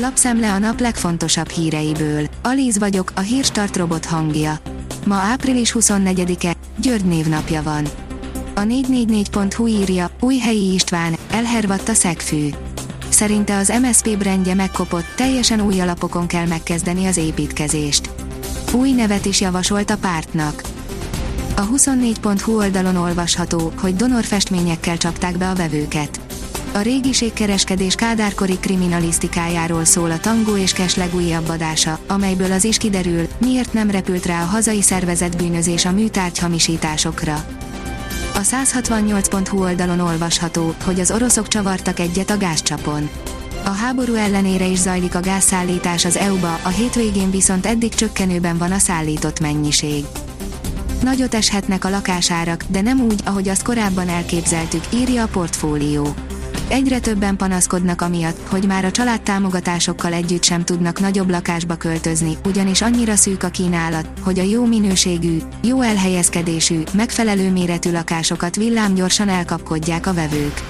Lapszemle a nap legfontosabb híreiből. Alíz vagyok, a hírstart robot hangja. Ma április 24-e, György névnapja van. A 444.hu írja, új helyi István, elhervadt a szegfű. Szerinte az MSP brandje megkopott, teljesen új alapokon kell megkezdeni az építkezést. Új nevet is javasolt a pártnak. A 24.hu oldalon olvasható, hogy donor festményekkel csapták be a vevőket. A régiségkereskedés kádárkori kriminalisztikájáról szól a Tangó és Kes legújabb adása, amelyből az is kiderül, miért nem repült rá a hazai szervezet bűnözés a műtárgy hamisításokra. A 168.hu oldalon olvasható, hogy az oroszok csavartak egyet a gázcsapon. A háború ellenére is zajlik a gázszállítás az EU-ba, a hétvégén viszont eddig csökkenőben van a szállított mennyiség. Nagyot eshetnek a lakásárak, de nem úgy, ahogy azt korábban elképzeltük, írja a portfólió. Egyre többen panaszkodnak amiatt, hogy már a családtámogatásokkal együtt sem tudnak nagyobb lakásba költözni, ugyanis annyira szűk a kínálat, hogy a jó minőségű, jó elhelyezkedésű, megfelelő méretű lakásokat villámgyorsan elkapkodják a vevők.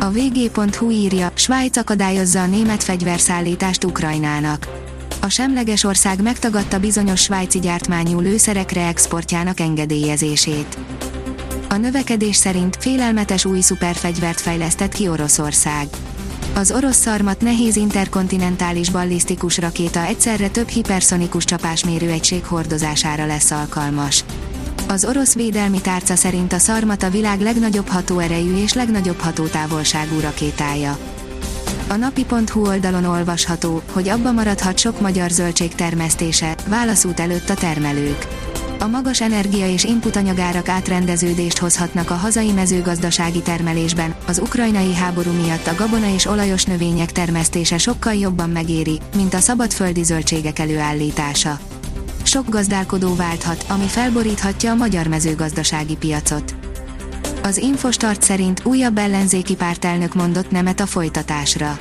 A vg.hu írja, Svájc akadályozza a német fegyverszállítást Ukrajnának. A semleges ország megtagadta bizonyos svájci gyártmányú lőszerekre exportjának engedélyezését. A növekedés szerint félelmetes új szuperfegyvert fejlesztett ki Oroszország. Az orosz szarmat nehéz interkontinentális ballisztikus rakéta egyszerre több hiperszonikus csapásmérő egység hordozására lesz alkalmas. Az orosz védelmi tárca szerint a szarmat a világ legnagyobb hatóerejű és legnagyobb hatótávolságú rakétája. A napi.hu oldalon olvasható, hogy abba maradhat sok magyar zöldség termesztése, válaszút előtt a termelők magas energia és inputanyagárak átrendeződést hozhatnak a hazai mezőgazdasági termelésben, az ukrajnai háború miatt a gabona és olajos növények termesztése sokkal jobban megéri, mint a szabadföldi zöldségek előállítása. Sok gazdálkodó válthat, ami felboríthatja a magyar mezőgazdasági piacot. Az Infostart szerint újabb ellenzéki pártelnök mondott nemet a folytatásra.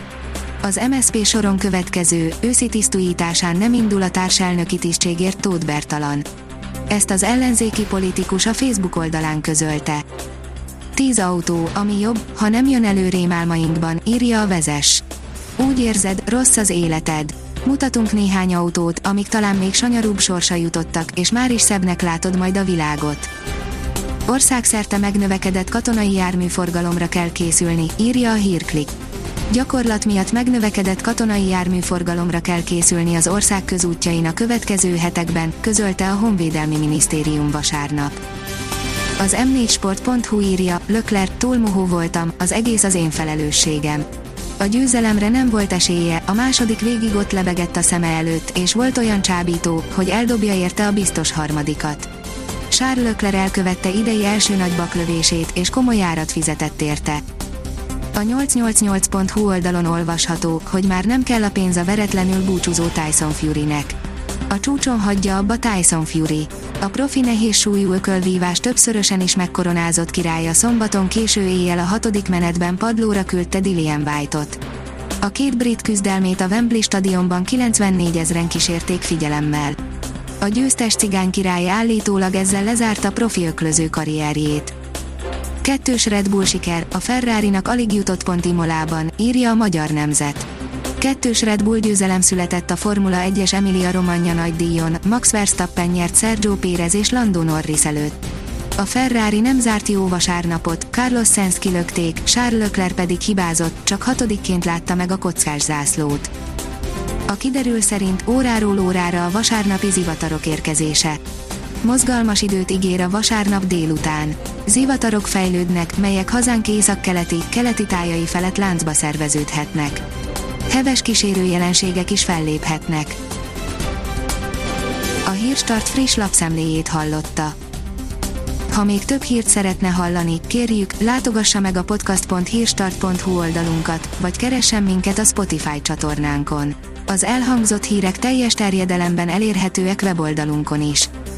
Az MSP soron következő, őszi tisztújításán nem indul a társelnöki tisztségért Tóth Bertalan. Ezt az ellenzéki politikus a Facebook oldalán közölte. 10 autó, ami jobb, ha nem jön elő rémálmainkban, írja a vezes. Úgy érzed, rossz az életed. Mutatunk néhány autót, amik talán még sanyarúbb sorsa jutottak, és már is szebbnek látod majd a világot. Országszerte megnövekedett katonai járműforgalomra kell készülni, írja a hírklik. Gyakorlat miatt megnövekedett katonai járműforgalomra kell készülni az ország közútjain a következő hetekben, közölte a Honvédelmi Minisztérium vasárnap. Az m4sport.hu írja, Lökler, túlmohó voltam, az egész az én felelősségem. A győzelemre nem volt esélye, a második végig ott lebegett a szeme előtt, és volt olyan csábító, hogy eldobja érte a biztos harmadikat. Charles Leclerc elkövette idei első nagy baklövését, és komoly árat fizetett érte. A 888.hu oldalon olvasható, hogy már nem kell a pénz a veretlenül búcsúzó Tyson Furynek. A csúcson hagyja abba Tyson Fury. A profi nehéz súlyú ökölvívás többszörösen is megkoronázott királya szombaton késő éjjel a hatodik menetben padlóra küldte Dillian White-ot. A két brit küzdelmét a Wembley stadionban 94 ezeren kísérték figyelemmel. A győztes cigány király állítólag ezzel lezárta profi öklöző karrierjét. Kettős Red Bull siker, a Ferrari-nak alig jutott pont Imolában, írja a Magyar Nemzet. Kettős Red Bull győzelem született a Formula 1-es Emilia Romagna nagydíjon, Max Verstappen nyert Sergio Pérez és Lando Norris előtt. A Ferrari nem zárt jó vasárnapot, Carlos Sainz kilökték, Charles Leclerc pedig hibázott, csak hatodikként látta meg a kockás zászlót. A kiderül szerint óráról órára a vasárnapi zivatarok érkezése. Mozgalmas időt ígér a vasárnap délután. Zivatarok fejlődnek, melyek hazánk észak-keleti, keleti tájai felett láncba szerveződhetnek. Heves kísérő jelenségek is felléphetnek. A Hírstart friss lapszemléjét hallotta. Ha még több hírt szeretne hallani, kérjük, látogassa meg a podcast.hírstart.hu oldalunkat, vagy keressen minket a Spotify csatornánkon. Az elhangzott hírek teljes terjedelemben elérhetőek weboldalunkon is.